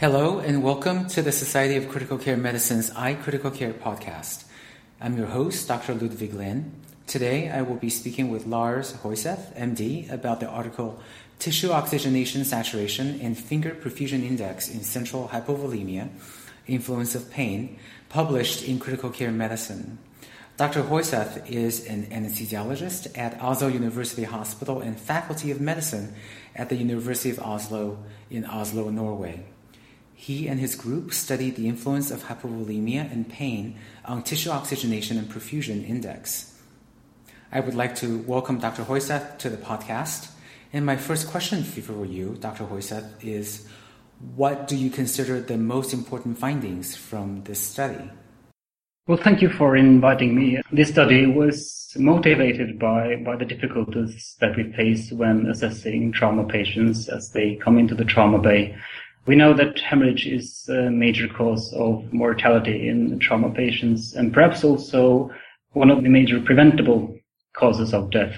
Hello, and welcome to the Society of Critical Care Medicine's iCritical Care podcast. I'm your host, Dr. Ludwig Lin. Today, I will be speaking with Lars Høiseth, MD, about the article Tissue Oxygenation Saturation and Finger Perfusion Index in Central Hypovolemia Influence of Pain, published in Critical Care Medicine. Dr. Høiseth is an anesthesiologist at Oslo University Hospital and Faculty of Medicine at the University of Oslo in Oslo, Norway. He and his group studied the influence of hypovolemia and pain on tissue oxygenation and perfusion index. I would like to welcome Dr. Høiseth to the podcast. And my first question for you, Dr. Høiseth, is what do you consider the most important findings from this study? Well, thank you for inviting me. This study was motivated by, by the difficulties that we face when assessing trauma patients as they come into the trauma bay we know that hemorrhage is a major cause of mortality in trauma patients and perhaps also one of the major preventable causes of death.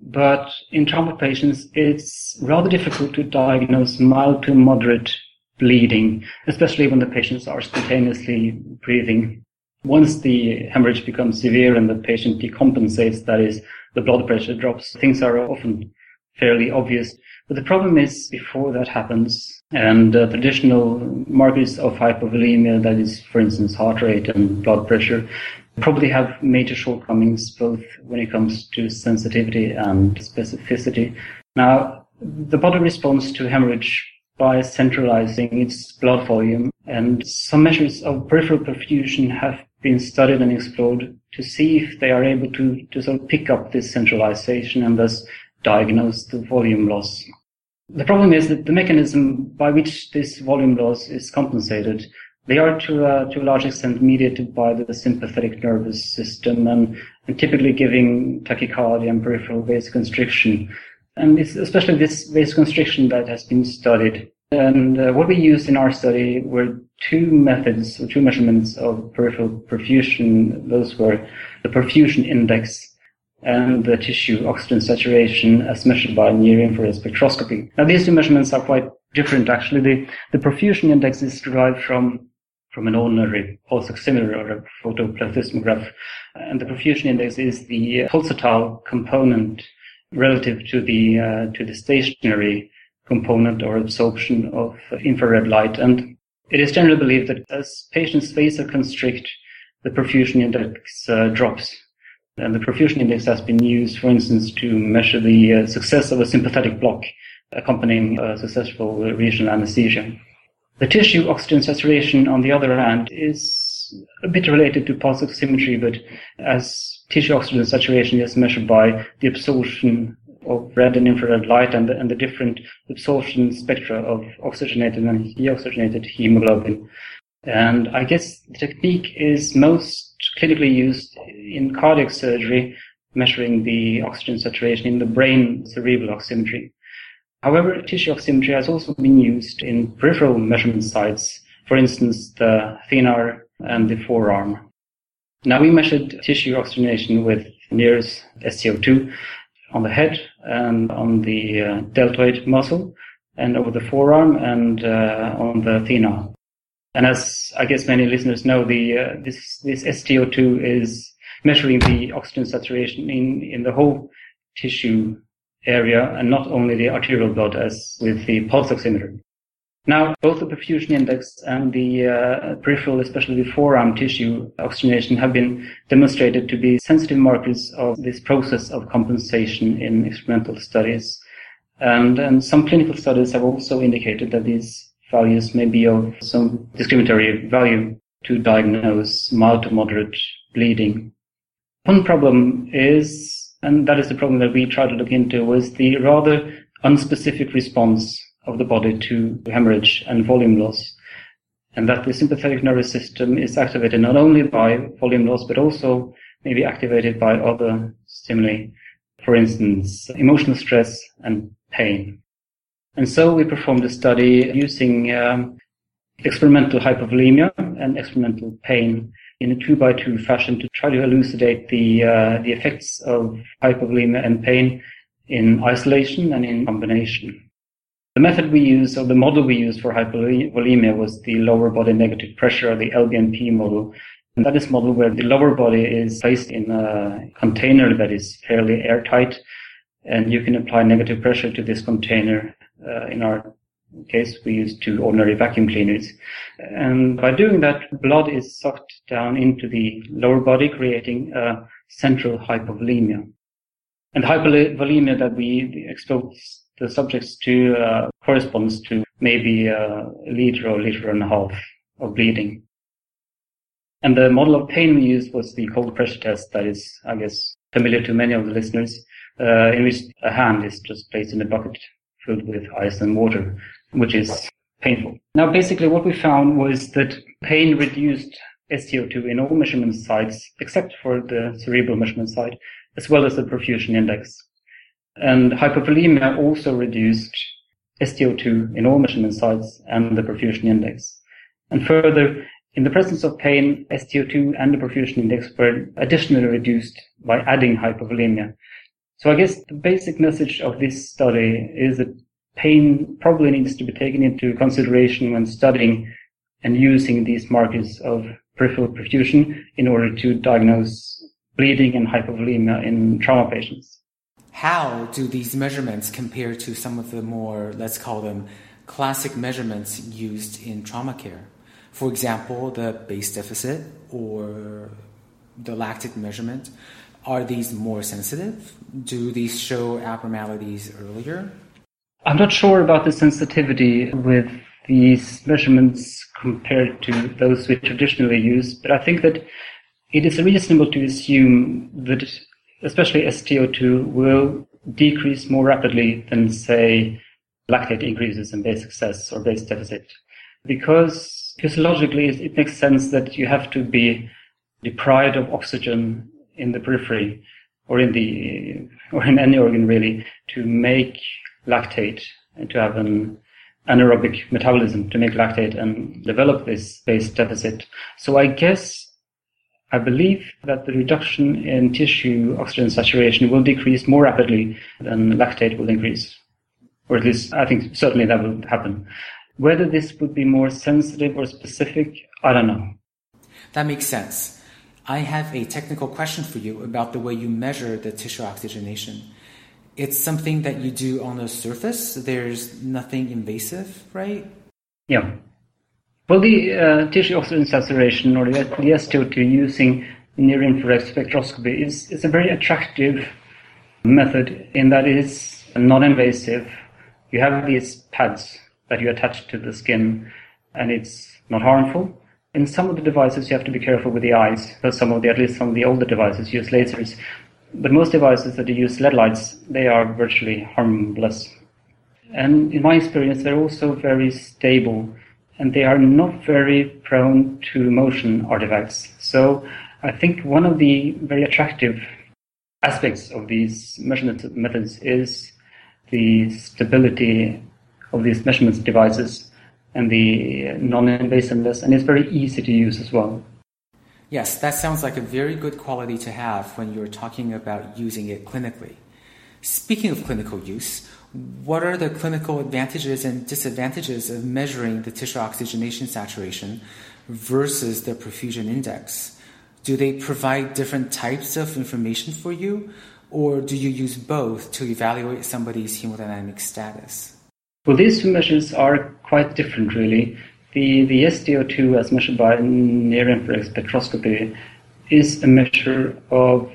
But in trauma patients, it's rather difficult to diagnose mild to moderate bleeding, especially when the patients are spontaneously breathing. Once the hemorrhage becomes severe and the patient decompensates, that is, the blood pressure drops, things are often fairly obvious. But the problem is before that happens, and uh, traditional markers of hypovolemia, that is, for instance, heart rate and blood pressure, probably have major shortcomings both when it comes to sensitivity and specificity. Now, the body responds to hemorrhage by centralizing its blood volume, and some measures of peripheral perfusion have been studied and explored to see if they are able to, to sort of pick up this centralization and thus diagnose the volume loss. The problem is that the mechanism by which this volume loss is compensated, they are to, uh, to a large extent mediated by the sympathetic nervous system and, and typically giving tachycardia and peripheral vasoconstriction. And it's especially this vasoconstriction that has been studied. And uh, what we used in our study were two methods or two measurements of peripheral perfusion. Those were the perfusion index and the tissue oxygen saturation as measured by near-infrared spectroscopy. Now, these two measurements are quite different, actually. The, the perfusion index is derived from, from an ordinary pulse oximeter or a photoplethysmograph, and the perfusion index is the pulsatile component relative to the, uh, to the stationary component or absorption of infrared light. And it is generally believed that as patients vasoconstrict, the perfusion index uh, drops and the perfusion index has been used, for instance, to measure the uh, success of a sympathetic block accompanying a successful regional anesthesia. The tissue oxygen saturation, on the other hand, is a bit related to pulse oximetry, but as tissue oxygen saturation is measured by the absorption of red and infrared light and the, and the different absorption spectra of oxygenated and deoxygenated hemoglobin. And I guess the technique is most clinically used in cardiac surgery, measuring the oxygen saturation in the brain cerebral oximetry. However, tissue oximetry has also been used in peripheral measurement sites, for instance, the thenar and the forearm. Now we measured tissue oxygenation with NIRS StO2 on the head and on the uh, deltoid muscle and over the forearm and uh, on the thenar. And as I guess many listeners know, the uh, this this StO2 is measuring the oxygen saturation in in the whole tissue area and not only the arterial blood as with the pulse oximeter. Now, both the perfusion index and the uh, peripheral, especially the forearm tissue oxygenation, have been demonstrated to be sensitive markers of this process of compensation in experimental studies. And, and some clinical studies have also indicated that these values may be of some discriminatory value to diagnose mild to moderate bleeding. One problem is, and that is the problem that we try to look into, was the rather unspecific response of the body to hemorrhage and volume loss. And that the sympathetic nervous system is activated not only by volume loss, but also maybe activated by other stimuli. For instance, emotional stress and pain. And so we performed a study using um, experimental hypovolemia and experimental pain in a two by two fashion to try to elucidate the uh, the effects of hypovolemia and pain in isolation and in combination. The method we used, or the model we used for hypovolemia was the lower body negative pressure, the LBNP model. And that is a model where the lower body is placed in a container that is fairly airtight, and you can apply negative pressure to this container. Uh, in our case, we use two ordinary vacuum cleaners. And by doing that, blood is sucked down into the lower body, creating a central hypovolemia. And hypovolemia that we expose the subjects to uh, corresponds to maybe a liter or liter and a half of bleeding. And the model of pain we used was the cold pressor test that is, I guess, familiar to many of the listeners, uh, in which a hand is just placed in a bucket filled with ice and water, which is painful. Now, basically what we found was that pain reduced STO2 in all measurement sites, except for the cerebral measurement site, as well as the perfusion index. And hypovolemia also reduced STO2 in all measurement sites and the perfusion index. And further, in the presence of pain, STO2 and the perfusion index were additionally reduced by adding hypovolemia. So I guess the basic message of this study is that pain probably needs to be taken into consideration when studying and using these markers of peripheral perfusion in order to diagnose bleeding and hypovolemia in trauma patients. How do these measurements compare to some of the more, let's call them, classic measurements used in trauma care? For example, the base deficit or the lactate measurement, are these more sensitive? Do these show abnormalities earlier? I'm not sure about the sensitivity with these measurements compared to those we traditionally use, but I think that it is reasonable to assume that especially STO2 will decrease more rapidly than, say, lactate increases in base excess or base deficit. Because physiologically, it makes sense that you have to be deprived of oxygen in the periphery or in the or in any organ really to make lactate and to have an anaerobic metabolism to make lactate and develop this base deficit. So I guess I believe that the reduction in tissue oxygen saturation will decrease more rapidly than lactate will increase. Or at least I think certainly that will happen. Whether this would be more sensitive or specific, I don't know. That makes sense. I have a technical question for you about the way you measure the tissue oxygenation. It's something that you do on the surface. There's nothing invasive, right? Yeah. Well, the uh, tissue oxygen saturation or the, the STO2 using near infrared spectroscopy is, is a very attractive method in that it is non-invasive. You have these pads that you attach to the skin and it's not harmful. In some of the devices, you have to be careful with the eyes, because some of the, at least some of the older devices use lasers. But most devices that use LED lights, they are virtually harmless. And in my experience, they're also very stable and they are not very prone to motion artifacts. So I think one of the very attractive aspects of these measurement methods is the stability of these measurement devices and the non-invasiveness, and it's very easy to use as well. Yes, that sounds like a very good quality to have when you're talking about using it clinically. Speaking of clinical use, what are the clinical advantages and disadvantages of measuring the tissue oxygenation saturation versus the perfusion index? Do they provide different types of information for you, or do you use both to evaluate somebody's hemodynamic status? Well, these two measures are quite different, really. The, the STO2, as measured by near-infrared spectroscopy, is a measure of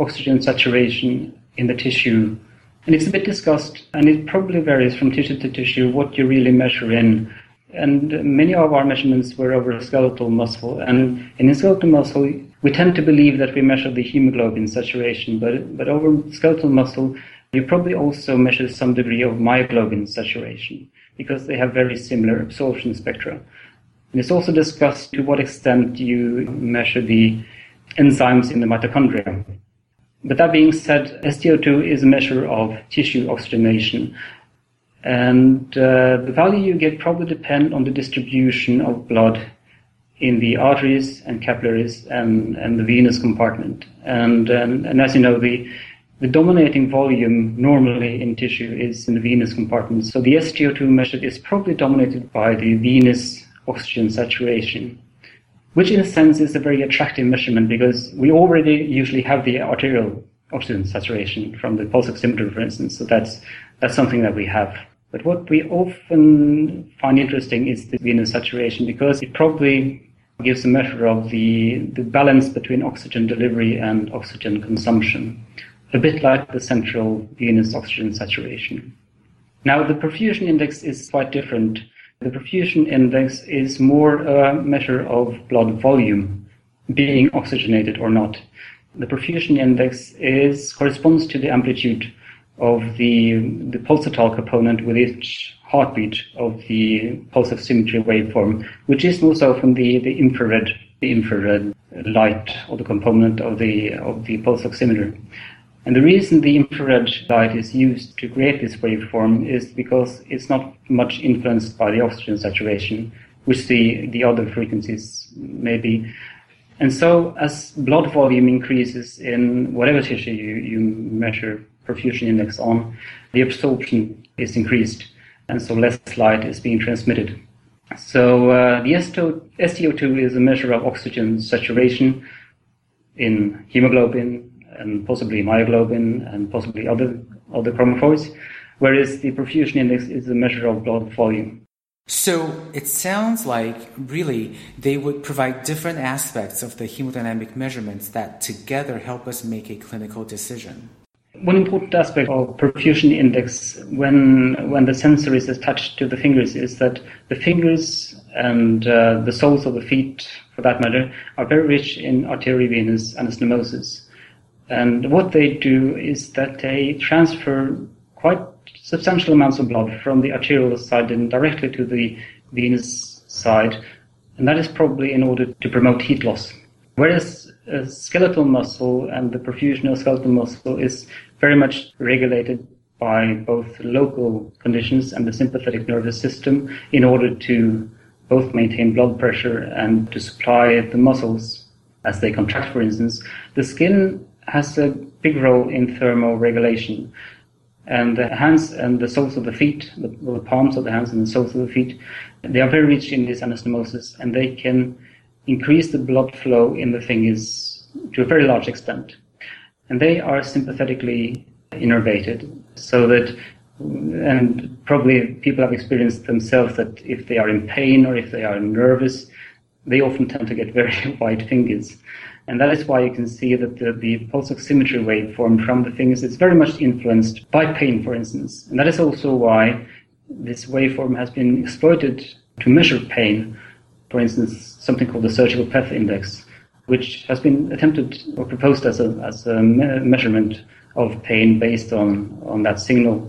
oxygen saturation in the tissue. And it's a bit discussed, and it probably varies from tissue to tissue what you really measure in. And many of our measurements were over skeletal muscle. And in skeletal muscle, we tend to believe that we measure the hemoglobin saturation, but, but over skeletal muscle, you probably also measure some degree of myoglobin saturation because they have very similar absorption spectra. And it's also discussed to what extent you measure the enzymes in the mitochondria. But that being said, STO2 is a measure of tissue oxygenation. And uh, the value you get probably depend on the distribution of blood in the arteries and capillaries and, and the venous compartment. And, and, and as you know, the the dominating volume normally in tissue is in the venous compartment. So the StO2 measured is probably dominated by the venous oxygen saturation, which in a sense is a very attractive measurement because we already usually have the arterial oxygen saturation from the pulse oximeter, for instance. So that's, that's something that we have. But what we often find interesting is the venous saturation because it probably gives a measure of the, the balance between oxygen delivery and oxygen consumption, a bit like the central venous oxygen saturation. Now, the perfusion index is quite different. The perfusion index is more a measure of blood volume, being oxygenated or not. The perfusion index is corresponds to the amplitude of the, the pulsatile component with each heartbeat of the pulse oximetry waveform, which is most often the, the infrared, the infrared light or the component of the, of the pulse oximeter. And the reason the infrared light is used to create this waveform is because it's not much influenced by the oxygen saturation, which the, the other frequencies may be. And so as blood volume increases in whatever tissue you, you measure perfusion index on, the absorption is increased, and so less light is being transmitted. So uh, the S T O two is a measure of oxygen saturation in hemoglobin and possibly myoglobin and possibly other other chromophores, whereas the perfusion index is a measure of blood volume. So it sounds like really they would provide different aspects of the hemodynamic measurements that together help us make a clinical decision. One important aspect of perfusion index when when the sensor is attached to the fingers is that the fingers and uh, the soles of the feet, for that matter, are very rich in arteriovenous anastomosis. And what they do is that they transfer quite substantial amounts of blood from the arterial side and directly to the venous side. And that is probably in order to promote heat loss. Whereas skeletal muscle and the perfusion of skeletal muscle is very much regulated by both local conditions and the sympathetic nervous system in order to both maintain blood pressure and to supply the muscles as they contract, for instance. The skin has a big role in thermoregulation. And the hands and the soles of the feet, the, the palms of the hands and the soles of the feet, they are very rich in this anastomosis and they can increase the blood flow in the fingers to a very large extent. And they are sympathetically innervated so that, and probably people have experienced themselves that if they are in pain or if they are nervous, they often tend to get very white fingers. And that is why you can see that the, the pulse oximetry waveform from the fingers is very much influenced by pain, for instance. And that is also why this waveform has been exploited to measure pain for instance, something called the surgical pleth index, which has been attempted or proposed as a, as a me- measurement of pain based on, on that signal.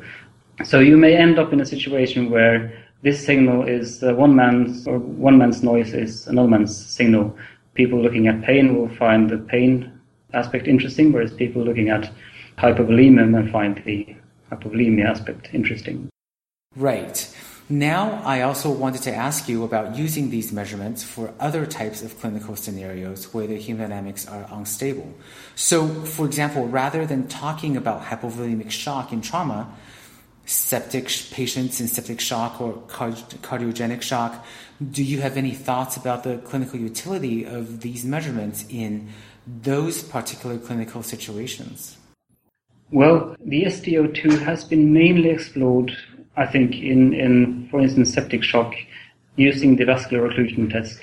So you may end up in a situation where this signal is uh, one man's or one man's noise is another man's signal. People looking at pain will find the pain aspect interesting, whereas people looking at hypovolemia may find the hypovolemia aspect interesting. Right. Now, I also wanted to ask you about using these measurements for other types of clinical scenarios where the hemodynamics are unstable. So, for example, rather than talking about hypovolemic shock in trauma, septic patients in septic shock or cardiogenic shock, do you have any thoughts about the clinical utility of these measurements in those particular clinical situations? Well, the StO2 has been mainly explored I think, in, in, for instance, septic shock using the vascular occlusion test.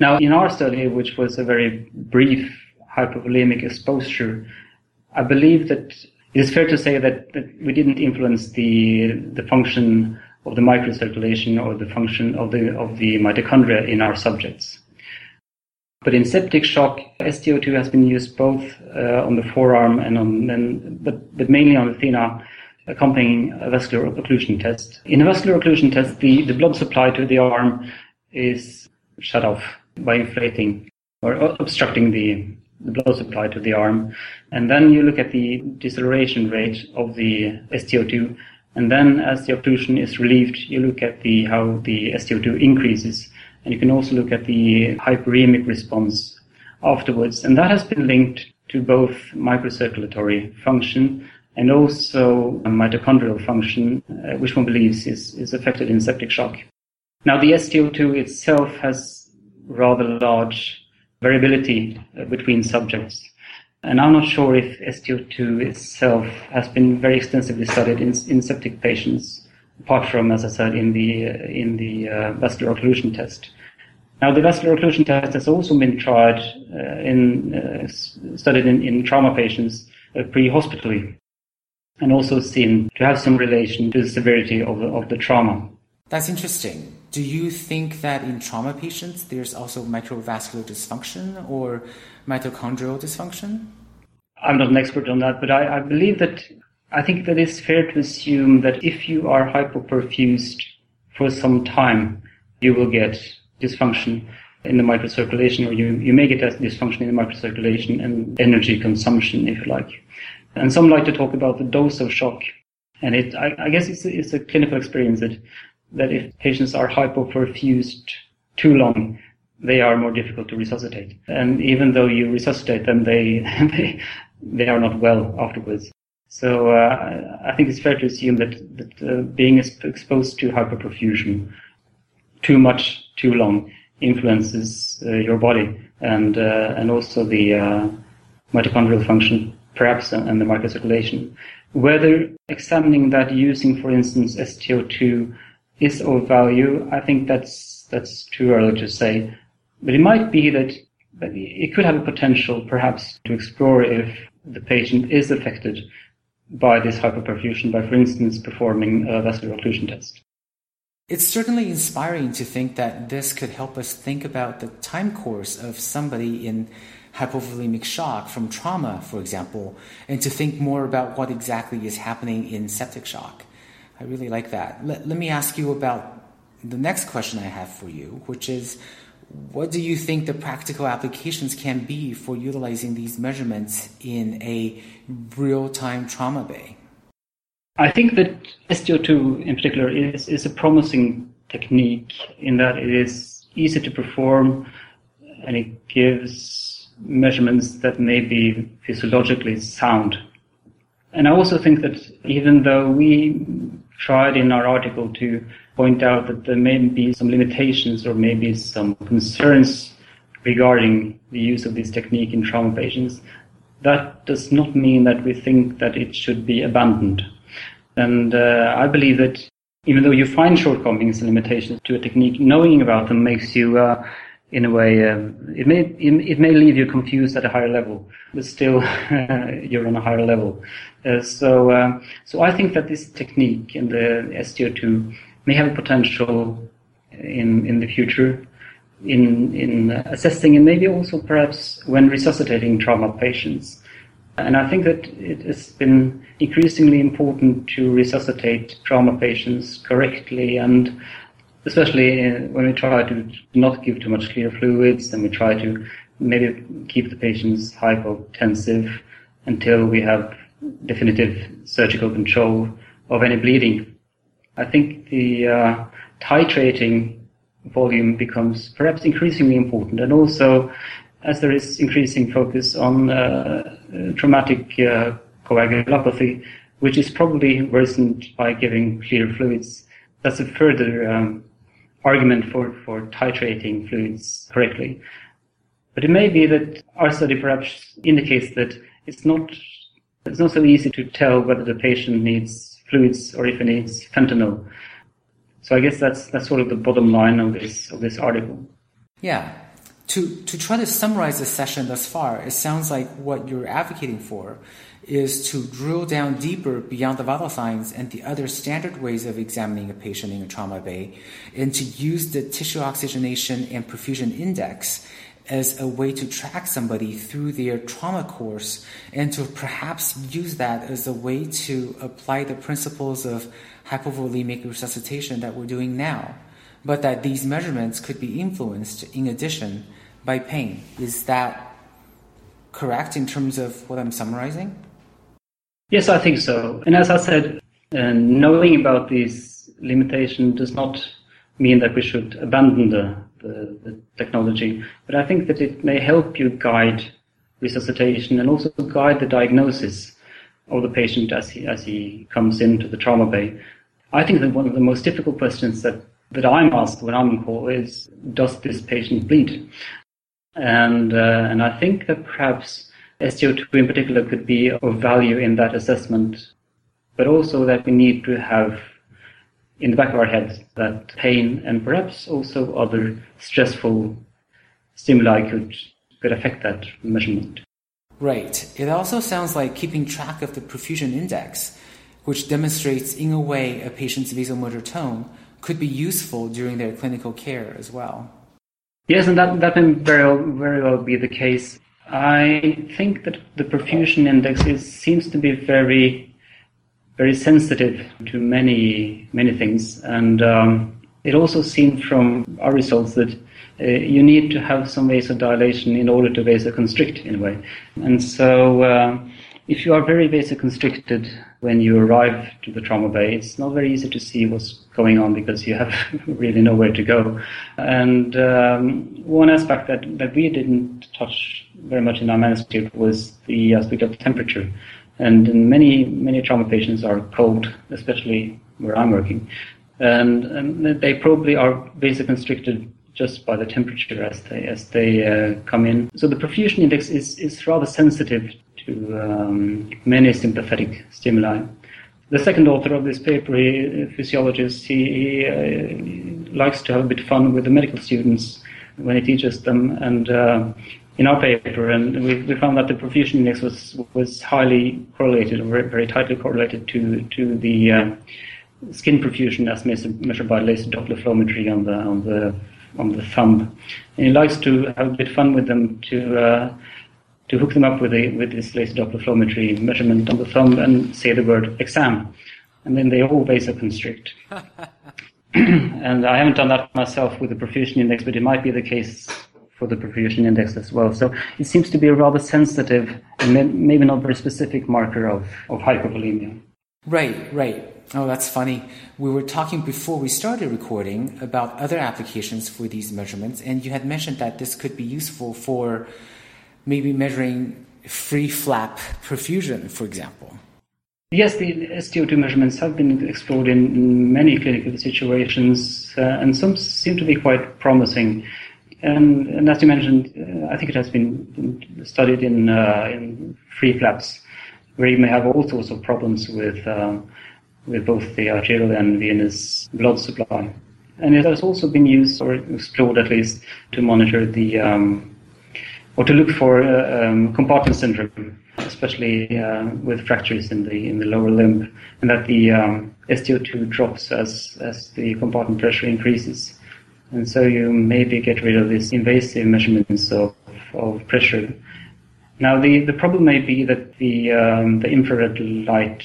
Now, in our study, which was a very brief hypovolemic exposure, I believe that it is fair to say that, that we didn't influence the, the function of the microcirculation or the function of the, of the mitochondria in our subjects. But in septic shock, StO2 has been used both uh, on the forearm and on, and, but, but mainly on the thenar accompanying a vascular occlusion test. In a vascular occlusion test, the, the blood supply to the arm is shut off by inflating or obstructing the, the blood supply to the arm. And then you look at the desaturation rate of the StO2. And then as the occlusion is relieved, you look at the, how the StO2 increases. And you can also look at the hyperemic response afterwards. And that has been linked to both microcirculatory function and also mitochondrial function, uh, which one believes is, is affected in septic shock. Now, the STO2 itself has rather large variability uh, between subjects. And I'm not sure if STO2 itself has been very extensively studied in, in septic patients, apart from, as I said, in the, in the uh, vascular occlusion test. Now, the vascular occlusion test has also been tried uh, in, uh, studied in, in, trauma patients uh, pre-hospitally and also seen to have some relation to the severity of the, of the trauma. That's interesting. Do you think that in trauma patients there's also microvascular dysfunction or mitochondrial dysfunction? I'm not an expert on that, but I, I believe that I think that it's fair to assume that if you are hypoperfused for some time, you will get dysfunction in the microcirculation, or you, you may get dysfunction in the microcirculation and energy consumption, if you like. And some like to talk about the dose of shock. And it, I, I guess it's it's a clinical experience that, that if patients are hypoperfused too long, they are more difficult to resuscitate. And even though you resuscitate them, they, they, they are not well afterwards. So uh, I think it's fair to assume that, that uh, being exposed to hyperperfusion too much, too long, influences uh, your body and uh, and also the uh, mitochondrial function perhaps, and the microcirculation. Whether examining that using, for instance, STO2 is of value, I think that's that's too early to say. But it might be that, it could have a potential, perhaps, to explore if the patient is affected by this hyperperfusion by, for instance, performing a vascular occlusion test. It's certainly inspiring to think that this could help us think about the time course of somebody in hypovolemic shock from trauma, for example, and to think more about what exactly is happening in septic shock. I really like that. Let, let me ask you about the next question I have for you, which is what do you think the practical applications can be for utilizing these measurements in a real time trauma bay? I think that STO2 in particular is, is a promising technique in that it is easy to perform and it gives measurements that may be physiologically sound. And I also think that even though we tried in our article to point out that there may be some limitations or maybe some concerns regarding the use of this technique in trauma patients, that does not mean that we think that it should be abandoned. And uh, I believe that even though you find shortcomings and limitations to a technique, knowing about them makes you uh, in a way, um, it may it may leave you confused at a higher level, but still you're on a higher level. Uh, so uh, so I think that this technique in the STO2 may have a potential in in the future in in assessing and maybe also perhaps when resuscitating trauma patients. And I think that it has been increasingly important to resuscitate trauma patients correctly and especially uh, when we try to not give too much clear fluids and we try to maybe keep the patients hypotensive until we have definitive surgical control of any bleeding. I think the uh, titrating volume becomes perhaps increasingly important and also as there is increasing focus on uh, traumatic uh, coagulopathy, which is probably worsened by giving clear fluids. That's a further um, argument for, for titrating fluids correctly. But it may be that our study perhaps indicates that it's not, it's not so easy to tell whether the patient needs fluids or if needs fentanyl. So I guess that's, that's sort of the bottom line of this, of this article. Yeah. To, to try to summarize the session thus far, it sounds like what you're advocating for is to drill down deeper beyond the vital signs and the other standard ways of examining a patient in a trauma bay and to use the tissue oxygenation and perfusion index as a way to track somebody through their trauma course and to perhaps use that as a way to apply the principles of hypovolemic resuscitation that we're doing now. But that these measurements could be influenced in addition by pain. Is that correct in terms of what I'm summarizing? Yes, I think so. And as I said, uh, knowing about these limitations does not mean that we should abandon the, the, the, technology, but I think that it may help you guide resuscitation and also guide the diagnosis of the patient as he, as he comes into the trauma bay. I think that one of the most difficult questions that, that I'm asked when I'm in call is, does this patient bleed? And, uh, and I think that perhaps StO2 in particular could be of value in that assessment, but also that we need to have in the back of our heads that pain and perhaps also other stressful stimuli could, could affect that measurement. Right. It also sounds like keeping track of the perfusion index, which demonstrates in a way a patient's vasomotor tone, could be useful during their clinical care as well. Yes, and that, that can very well, very well be the case. I think that the perfusion index is, seems to be very very sensitive to many many things, and um, it also seemed from our results that uh, you need to have some vasodilation in order to vasoconstrict in a way, and so. Uh, if you are very vasoconstricted when you arrive to the trauma bay, it's not very easy to see what's going on because you have really nowhere to go. And um, one aspect that, that we didn't touch very much in our manuscript was the aspect of temperature. And many, many trauma patients are cold, especially where I'm working. And, and they probably are vasoconstricted just by the temperature as they, as they uh, come in. So the perfusion index is, is rather sensitive to um, many sympathetic stimuli. The second author of this paper, he, a physiologist, he, he uh, likes to have a bit of fun with the medical students when he teaches them. And uh, in our paper, and we, we found that the perfusion index was was highly correlated, or very, very tightly correlated to to the uh, skin perfusion as measured, measured by laser Doppler flowmetry on the on the on the thumb. And he likes to have a bit of fun with them to uh, to hook them up with a, with this laser Doppler flowmetry measurement on the thumb and say the word exam, and then they all vasoconstrict. and I haven't done that myself with the perfusion index, but it might be the case for the perfusion index as well. So it seems to be a rather sensitive and maybe not very specific marker of, of hypovolemia. Right, right. Oh, that's funny. We were talking before we started recording about other applications for these measurements, and you had mentioned that this could be useful for maybe measuring free flap perfusion, for example. Yes, the StO2 measurements have been explored in many clinical situations, uh, and some seem to be quite promising. And, and as you mentioned, uh, I think it has been studied in, uh, in free flaps, where you may have all sorts of problems with, uh, with both the arterial and venous blood supply. And it has also been used, or explored at least, to monitor the, um, or to look for uh, um, compartment syndrome, especially uh, with fractures in the in the lower limb, and that the um, StO2 drops as as the compartment pressure increases. And so you maybe get rid of these invasive measurements of, of pressure. Now the, the problem may be that the um, the infrared light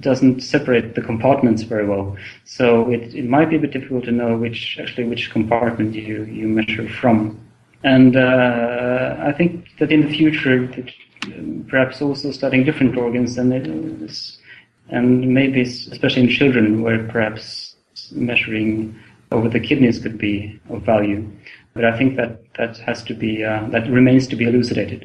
doesn't separate the compartments very well, so it, it might be a bit difficult to know which actually which compartment you, you measure from. And uh, I think that in the future, perhaps also studying different organs and and maybe especially in children, where perhaps measuring over the kidneys could be of value. But I think that that has to be uh, that remains to be elucidated.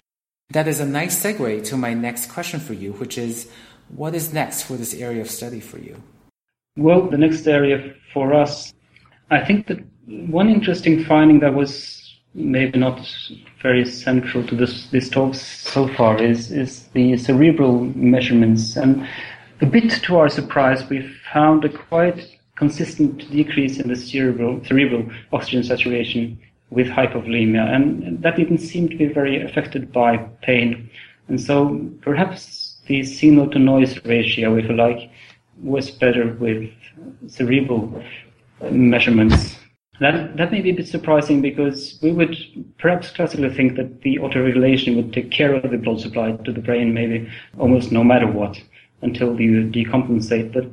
That is a nice segue to my next question for you, which is, what is next for this area of study for you? Well, the next area for us, I think that one interesting finding that was maybe not very central to this this talk so far is is the cerebral measurements and a bit to our surprise we found a quite consistent decrease in the cerebral, cerebral oxygen saturation with hypovolemia, and that didn't seem to be very affected by pain. And so perhaps the signal to noise ratio, if you like, was better with cerebral measurements. That, that may be a bit surprising because we would perhaps classically think that the autoregulation would take care of the blood supply to the brain maybe almost no matter what until you decompensate. But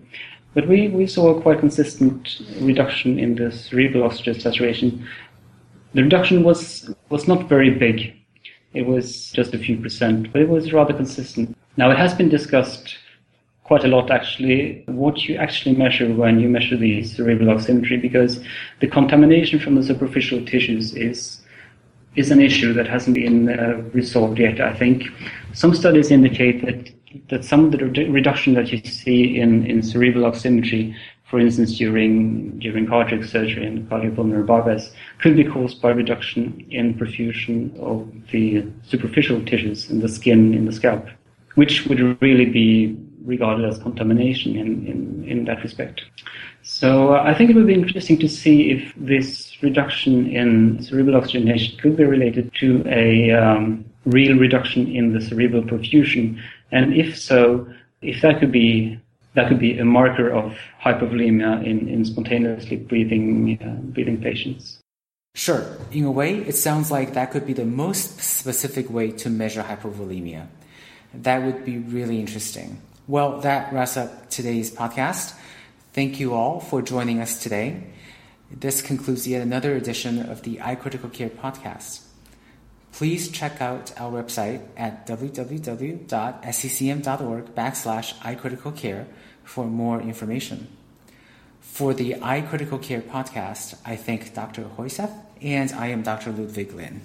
but we, we saw a quite consistent reduction in the cerebral oxygen saturation. The reduction was, was not very big. It was just a few percent, but it was rather consistent. Now, it has been discussed quite a lot actually what you actually measure when you measure the cerebral oximetry because the contamination from the superficial tissues is is an issue that hasn't been uh, resolved yet. I think some studies indicate that that some of the reduction that you see in, in cerebral oximetry, for instance, during during cardiac surgery and cardiopulmonary bypass, could be caused by reduction in perfusion of the superficial tissues in the skin in the scalp, which would really be regarded as contamination in, in, in that respect. So uh, I think it would be interesting to see if this reduction in cerebral oxygenation could be related to a um, real reduction in the cerebral perfusion, and if so, if that could be that could be a marker of hypovolemia in, in spontaneously breathing uh, breathing patients. Sure. In a way, it sounds like that could be the most specific way to measure hypovolemia. That would be really interesting. Well, that wraps up today's podcast. Thank you all for joining us today. This concludes yet another edition of the iCritical Care podcast. Please check out our website at www.sccm.org backslash iCriticalCare for more information. For the iCritical Care podcast, I thank Dr. Høiseth and I am Dr. Ludwig Lin.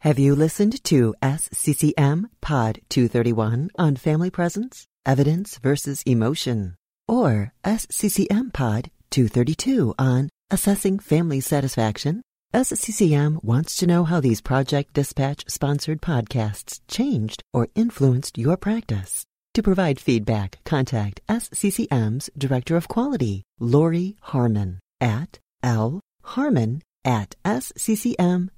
Have you listened to SCCM Pod 231 on family presence, evidence versus emotion? Or SCCM Pod 232 on assessing family satisfaction? SCCM wants to know how these Project Dispatch sponsored podcasts changed or influenced your practice. To provide feedback, contact SCCM's Director of Quality, Lori Harmon, at lharmon at sccm.org.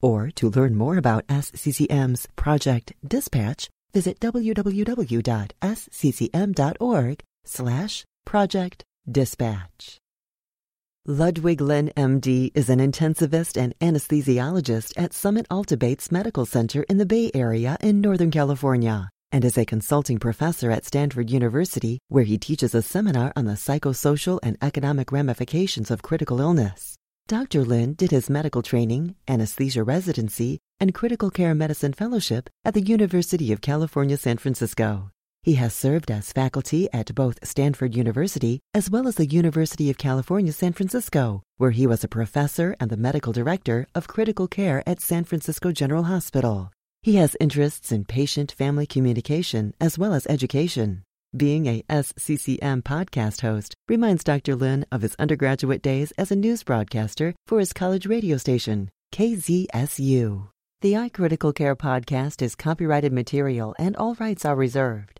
Or to learn more about SCCM's Project Dispatch, visit www.sccm.org slash project dispatch. Ludwig Lin, MD, is an intensivist and anesthesiologist at Summit Alta Bates Medical Center in the Bay Area in Northern California and is a consulting professor at Stanford University, where he teaches a seminar on the psychosocial and economic ramifications of critical illness. Dr. Lin did his medical training, anesthesia residency, and critical care medicine fellowship at the University of California, San Francisco. He has served as faculty at both Stanford University as well as the University of California, San Francisco, where he was a professor and the medical director of critical care at San Francisco General Hospital. He has interests in patient family communication as well as education. Being a SCCM podcast host reminds Dr. Lin of his undergraduate days as a news broadcaster for his college radio station, KZSU. The iCritical Care podcast is copyrighted material and all rights are reserved.